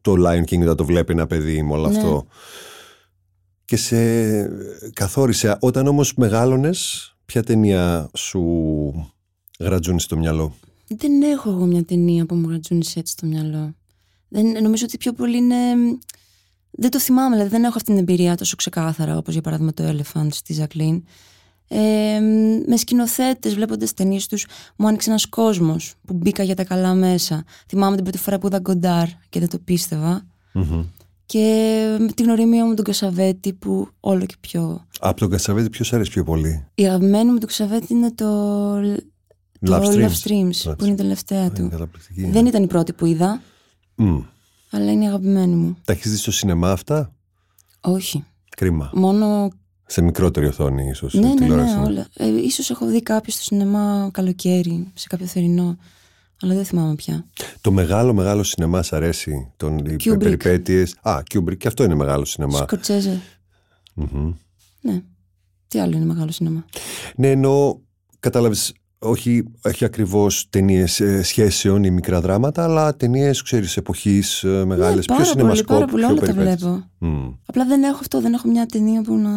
το Lion King όταν το βλέπει ένα παιδί με όλο Ναι. αυτό. Και σε καθόρισε. Όταν όμως μεγάλωνες, ποια ταινία σου γρατζούνει στο μυαλό; Δεν έχω εγώ μια ταινία που μου γρατζούνισε έτσι στο μυαλό. Δεν, νομίζω ότι πιο πολύ είναι... Δεν το θυμάμαι, δηλαδή δεν έχω αυτή την εμπειρία τόσο ξεκάθαρα όπως για παράδειγμα το Elephant στη Ζακλίν. Ε, με σκηνοθέτες, βλέποντας ταινίες τους, μου άνοιξε ένας κόσμος που μπήκα για τα καλά μέσα. Θυμάμαι την πρώτη φορά που είδα Γκοντάρ και δεν το πίστευα. Και με την γνωριμία μου τον Κασαβέτη που όλο και πιο. Από τον Κασαβέτη ποιος αρέσει πιο πολύ; Η αγαπημένη μου του Κασαβέτη είναι το. Το Love Love Streams. Streams, Love που είναι η τελευταία Είναι του. καταπληκτική. Δεν ήταν η πρώτη που είδα, Μμ. αλλά είναι η αγαπημένη μου. Τα έχεις δει στο σινεμά αυτά; Όχι. Κρίμα. Μόνο. Σε μικρότερη οθόνη ίσως. Ναι, ναι, τηλεόραση. ναι, όλα. Ε, ίσως έχω δει κάποιο στο σινεμά καλοκαίρι, σε κάποιο θερινό. Αλλά δεν θυμάμαι πια. Το μεγάλο μεγάλο σινεμά σ' αρέσει. Τον, οι Kubrick. περιπέτειες. Α, Kubrick. Και αυτό είναι μεγάλο σινεμά. Σκορτσέζε. Μμμ. Ναι. Τι άλλο είναι μεγάλο σινεμά; Ναι, εννοώ, κατάλαβες, όχι, όχι ακριβώς ταινίες σχέσεων ή μικρά δράματα, αλλά ταινίες, ξέρεις, εποχής ε, μεγάλες, ναι, πιο πάρα πολύ, σινεμασκόπ, πάρα πολύ, πιο όλα τα περιπέτειες. βλέπω. Μμ. Απλά δεν έχω αυτό, δεν έχω μια ταινία που να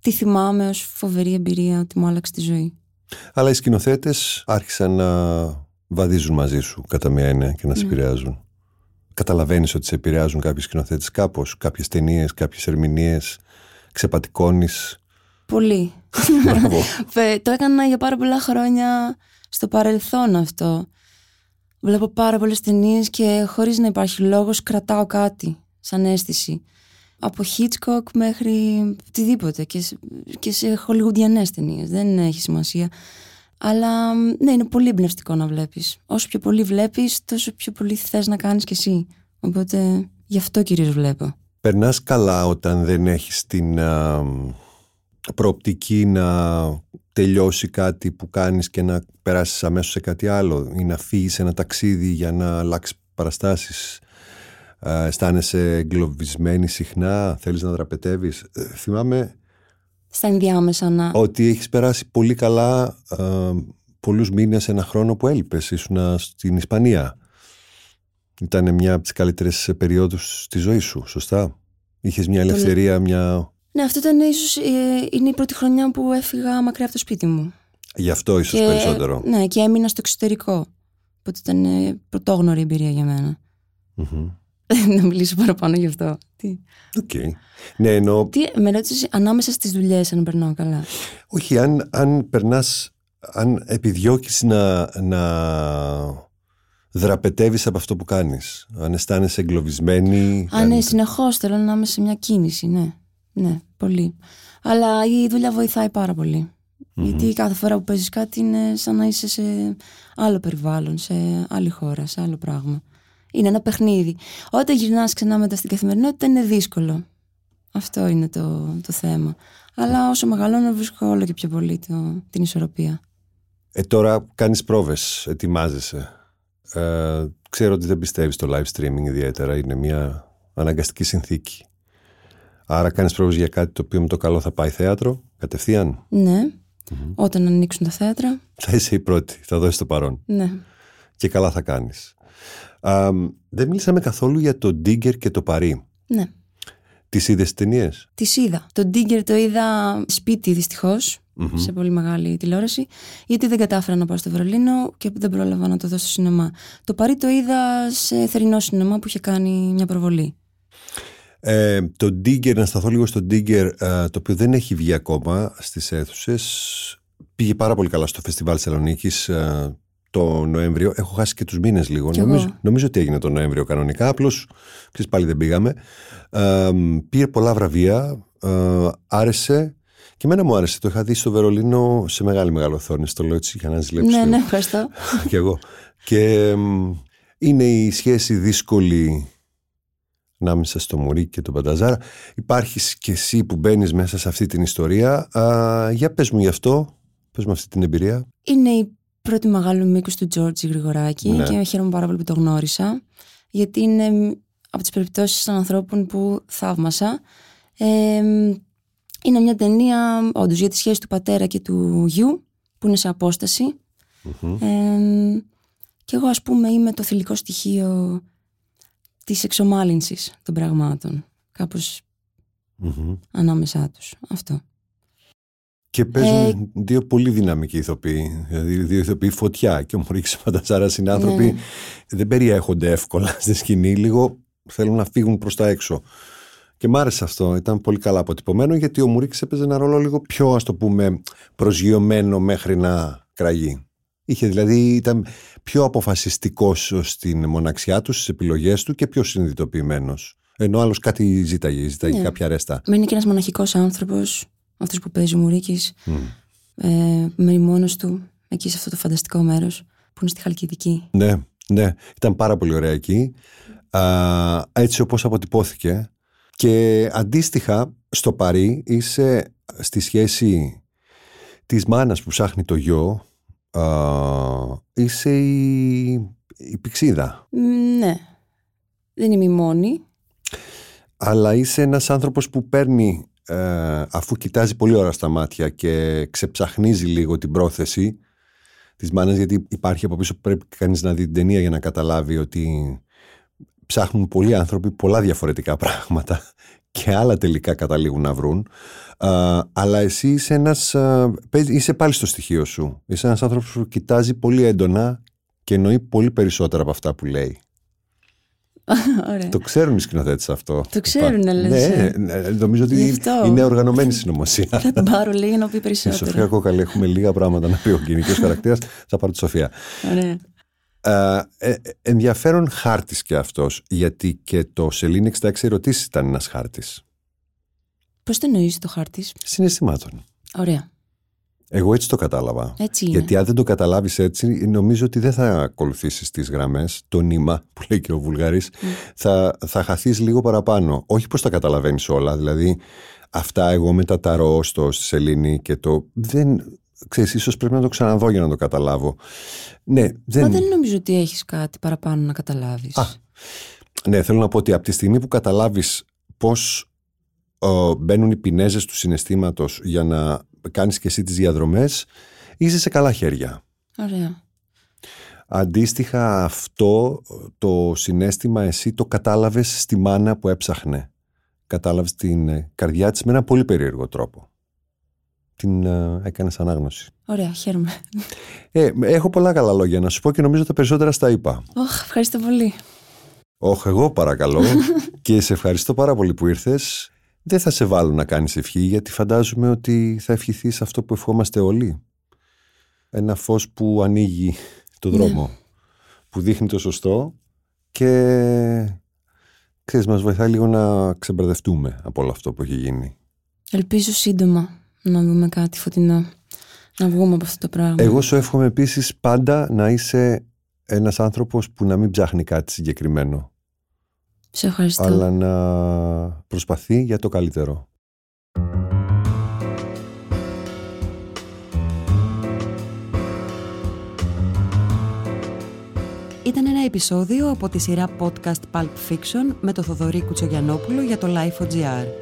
τη θυμάμαι ως φοβερή εμπειρία ότι μου άλλαξε τη ζωή. Αλλά οι σκηνοθέτες άρχισαν να βαδίζουν μαζί σου κατά μία έννοια και να σε Ναι. επηρεάζουν. Καταλαβαίνεις ότι σε επηρεάζουν κάποιοι σκηνοθέτες κάπως, κάποιες ταινίες, κάποιες ερμηνείες, ξεπατικώνεις. Πολύ. Μπράβο. Φε- το έκανα για πάρα πολλά χρόνια στο παρελθόν αυτό. Βλέπω πάρα πολλές ταινίες και χωρίς να υπάρχει λόγος κρατάω κάτι σαν αίσθηση. Από Hitchcock μέχρι οτιδήποτε και σε, και σε χολιγουντιανές ταινίες. Δεν έχει σημασία. Αλλά ναι, είναι πολύ εμπνευστικό να βλέπεις. Όσο πιο πολύ βλέπεις, τόσο πιο πολύ θες να κάνεις κι εσύ. Οπότε γι' αυτό κυρίως βλέπω. Περνάς καλά όταν δεν έχεις την α, προοπτική να τελειώσει κάτι που κάνεις και να περάσεις αμέσως σε κάτι άλλο ή να φύγεις σε ένα ταξίδι για να αλλάξεις παραστάσεις. Α, αισθάνεσαι εγκλωβισμένη συχνά, θέλεις να δραπετεύεις. Ε, θυμάμαι Στα ενδιάμεσα να... ότι έχεις περάσει πολύ καλά α, πολλούς μήνες ένα χρόνο που έλειπες. Ήσουν στην Ισπανία. Ήταν μια από τις καλύτερες περιόδους της ζωής σου, σωστά; Είχες μια ελευθερία, μια... Ναι, αυτό ήταν ίσως, ε, είναι η πρώτη χρονιά που έφυγα μακριά από το σπίτι μου. Γι' αυτό ίσως περισσότερο. Ναι, και έμεινα στο εξωτερικό. Οπότε ήταν ε, πρωτόγνωρη εμπειρία για μένα. Μμμ. να μιλήσω παραπάνω γι' αυτό. Τι, Οκ. Ναι, εννοώ, τι με ρώτησες ανάμεσα στις δουλειές αν περνάω καλά; όχι, αν, αν περνάς αν επιδιώκεις να, να δραπετεύεις από αυτό που κάνεις. Αν αισθάνεσαι εγκλωβισμένη. Α, ναι, συνεχώς θέλω να είμαι σε μια κίνηση, ναι. Ναι, πολύ. Αλλά η δουλειά βοηθάει πάρα πολύ. Γιατί κάθε φορά που παίζεις κάτι είναι σαν να είσαι σε άλλο περιβάλλον, σε άλλη χώρα, σε άλλο πράγμα. Είναι ένα παιχνίδι. Όταν γυρνάς ξανά μετά στην καθημερινότητα είναι δύσκολο. Αυτό είναι το, το θέμα. Αλλά όσο μεγαλώνω βρίσκω όλο και πιο πολύ το, την ισορροπία. Ε, τώρα κάνεις πρόβες, ετοιμάζεσαι. Ε, ξέρω ότι δεν πιστεύεις στο live streaming ιδιαίτερα. Είναι μια αναγκαστική συνθήκη. Άρα κάνεις πρόβες για κάτι το οποίο με το καλό θα πάει θέατρο, κατευθείαν; Ναι. Όταν ανοίξουν τα θέατρα. Θα είσαι η πρώτη, θα δώσεις το παρόν. Ναι. Και καλά θα κάνεις. Α, δεν μίλησαμε καθόλου για το Digger και το Παρί. Ναι. Τις είδες ταινίες; Τις είδα. Το Digger το είδα σπίτι δυστυχώς, σε πολύ μεγάλη τηλεόραση, γιατί δεν κατάφερα να πάω στο Βερολίνο και δεν πρόλαβα να το δω στο σινεμά. Το Παρί το είδα σε θερινό σινεμά που είχε κάνει μια προβολή. Ε, το Digger, να σταθώ λίγο στο Digger, ε, το οποίο δεν έχει βγει ακόμα στις αίθουσες. Πήγε πάρα πολύ καλά στο φεστιβάλ Θεσσαλονίκης ε, το Νοέμβριο. Έχω χάσει και τους μήνες λίγο. Κι εγώ. Νομίζω, νομίζω ότι έγινε το Νοέμβριο κανονικά. Απλώς, ξέρεις, πάλι δεν πήγαμε. Ε, πήρε πολλά βραβεία. Ε, άρεσε. Και εμένα μου άρεσε. Το είχα δει στο Βερολίνο σε μεγάλη μεγάλη οθόνη. Στο λέω έτσι για να ζηλέψω. Ναι, λίγο. ναι, ευχαριστώ. Κι εγώ. Και μ, είναι η σχέση δύσκολη ανάμεσα στο Μουρί και τον Πανταζάρα. Υπάρχεις και εσύ που μπαίνεις μέσα σε αυτή την ιστορία. Α, για πες μου γι' αυτό. Πες μου αυτή την εμπειρία. Είναι η πρώτη μεγάλου μήκου του Τζόρτζι Γρηγοράκη Ναι. και χαίρομαι πάρα πολύ που το γνώρισα. Γιατί είναι από τις περιπτώσεις των ανθρώπων που θαύμασα. Ε, είναι μια ταινία όντως για τη σχέση του πατέρα και του γιου που είναι σε απόσταση. Ε, και εγώ ας πούμε είμαι το θηλυκό στοιχείο της εξομάλυνσης των πραγμάτων. Κάπως Μμμ. ανάμεσά τους. Αυτό. Και παίζουν Ε, δύο πολύ δυναμικοί ηθοποιοί. Δηλαδή, δύο ηθοποιοί φωτιά. Και ο Μωρίξ Πανταζάρα είναι άνθρωποι Ναι. δεν περιέχονται εύκολα στη σκηνή. Λίγο θέλουν να φύγουν προς τα έξω. Και μ' άρεσε αυτό. Ήταν πολύ καλά αποτυπωμένο γιατί ο Μουρίξ έπαιζε ένα ρόλο λίγο πιο, ας το πούμε, προσγειωμένο μέχρι να κραγεί. Είχε δηλαδή, ήταν πιο αποφασιστικός στην μοναξιά του, στις επιλογές του και πιο συνειδητοποιημένος. Ενώ άλλος κάτι ζήταγε, ζήταγε Ναι. κάποια ρέστα. Μα είναι και ένας μοναχικός άνθρωπος, αυτός που παίζει ο Μουρίκης, ε, μένει μόνος του, εκεί σε αυτό το φανταστικό μέρος, που είναι στη Χαλκιδική. Ναι, ναι, ήταν πάρα πολύ ωραία εκεί. Α, έτσι όπως αποτυπώθηκε. Και αντίστοιχα στο Παρί είσαι στη σχέση της μάνας που ψάχνει το γιο, α, είσαι η, η πηξίδα. Μ, Ναι, δεν είμαι η μόνη. Αλλά είσαι ένας άνθρωπος που παίρνει, ε, αφού κοιτάζει πολύ ώρα στα μάτια και ξεψαχνίζει λίγο την πρόθεση της μάνας, γιατί υπάρχει από πίσω που πρέπει κανείς να δει την ταινία για να καταλάβει ότι ψάχνουν πολλοί άνθρωποι πολλά διαφορετικά πράγματα και άλλα τελικά καταλήγουν να βρουν. Α, αλλά εσύ είσαι ένας, α, παίζει- είσαι πάλι στο στοιχείο σου. Είσαι ένας άνθρωπος που κοιτάζει πολύ έντονα και εννοεί πολύ περισσότερα από αυτά που λέει. Ωραία. Το ξέρουν οι σκηνοθέτες αυτό; Το ξέρουν, Υπά- λες, Ναι, ε. ναι, νομίζω ότι Γι' αυτό. είναι οργανωμένη συνωμοσία. Θα την πάρω λίγο να πει Η Σοφία περισσότερο. Κόκαλη έχουμε λίγα πράγματα να πει ο κοινικό χαρακτήρας. Θα πάρω τη Σοφία. Ωραία. Ε, ε, ενδιαφέρον χάρτης και αυτός, γιατί και το Σελήνη 66 ερωτήσεις ήταν ένας χάρτης Πώς το εννοείς το χάρτης; συναισθημάτων. Ωραία. Εγώ έτσι το κατάλαβα. Έτσι είναι. Γιατί αν δεν το καταλάβεις έτσι, νομίζω ότι δεν θα ακολουθήσεις τις γραμμές, το νήμα που λέει και ο Βουλγαρής. Θα, θα χαθείς λίγο παραπάνω. Όχι πως τα καταλαβαίνεις όλα. Δηλαδή, αυτά εγώ με τα ταρό στο στη Σελήνη και το. Δεν. Ξέρεις, ίσως πρέπει να το ξαναδώ για να το καταλάβω. Ναι, δεν... Μα δεν νομίζω ότι έχεις κάτι παραπάνω να καταλάβεις. Α, ναι, θέλω να πω ότι από τη στιγμή που καταλάβεις πώς ε, μπαίνουν οι πινέζες του συναισθήματος για να κάνεις και εσύ τις διαδρομές, είσαι σε καλά χέρια. Ωραία. Αντίστοιχα αυτό το συνέστημα εσύ το κατάλαβες στη μάνα που έψαχνε. Κατάλαβες την ε, καρδιά της με ένα πολύ περίεργο τρόπο. Την ε, έκανες ανάγνωση. Ωραία, χαίρομαι. Ε, έχω πολλά καλά λόγια να σου πω και νομίζω τα περισσότερα στα είπα. Ωχ, ευχαριστώ πολύ. Όχι, εγώ παρακαλώ και σε ευχαριστώ πάρα πολύ που ήρθες. Δεν θα σε βάλω να κάνεις ευχή γιατί φαντάζομαι ότι θα ευχηθείς αυτό που ευχόμαστε όλοι. ένα φως που ανοίγει το Ναι. δρόμο, που δείχνει το σωστό και ξέρεις, μας βοηθάει λίγο να ξεμπερδευτούμε από όλο αυτό που έχει γίνει. Ελπίζω σύντομα να δούμε κάτι φωτεινό. Να βγούμε από αυτό το πράγμα. Εγώ σου εύχομαι επίσης πάντα να είσαι ένας άνθρωπος που να μην ψάχνει κάτι συγκεκριμένο, Σε ευχαριστώ. αλλά να προσπαθεί για το καλύτερο. Ήταν ένα επεισόδιο από τη σειρά podcast Pulp Fiction με το Θοδωρή Κουτσογιανόπουλο για το Lifo.gr.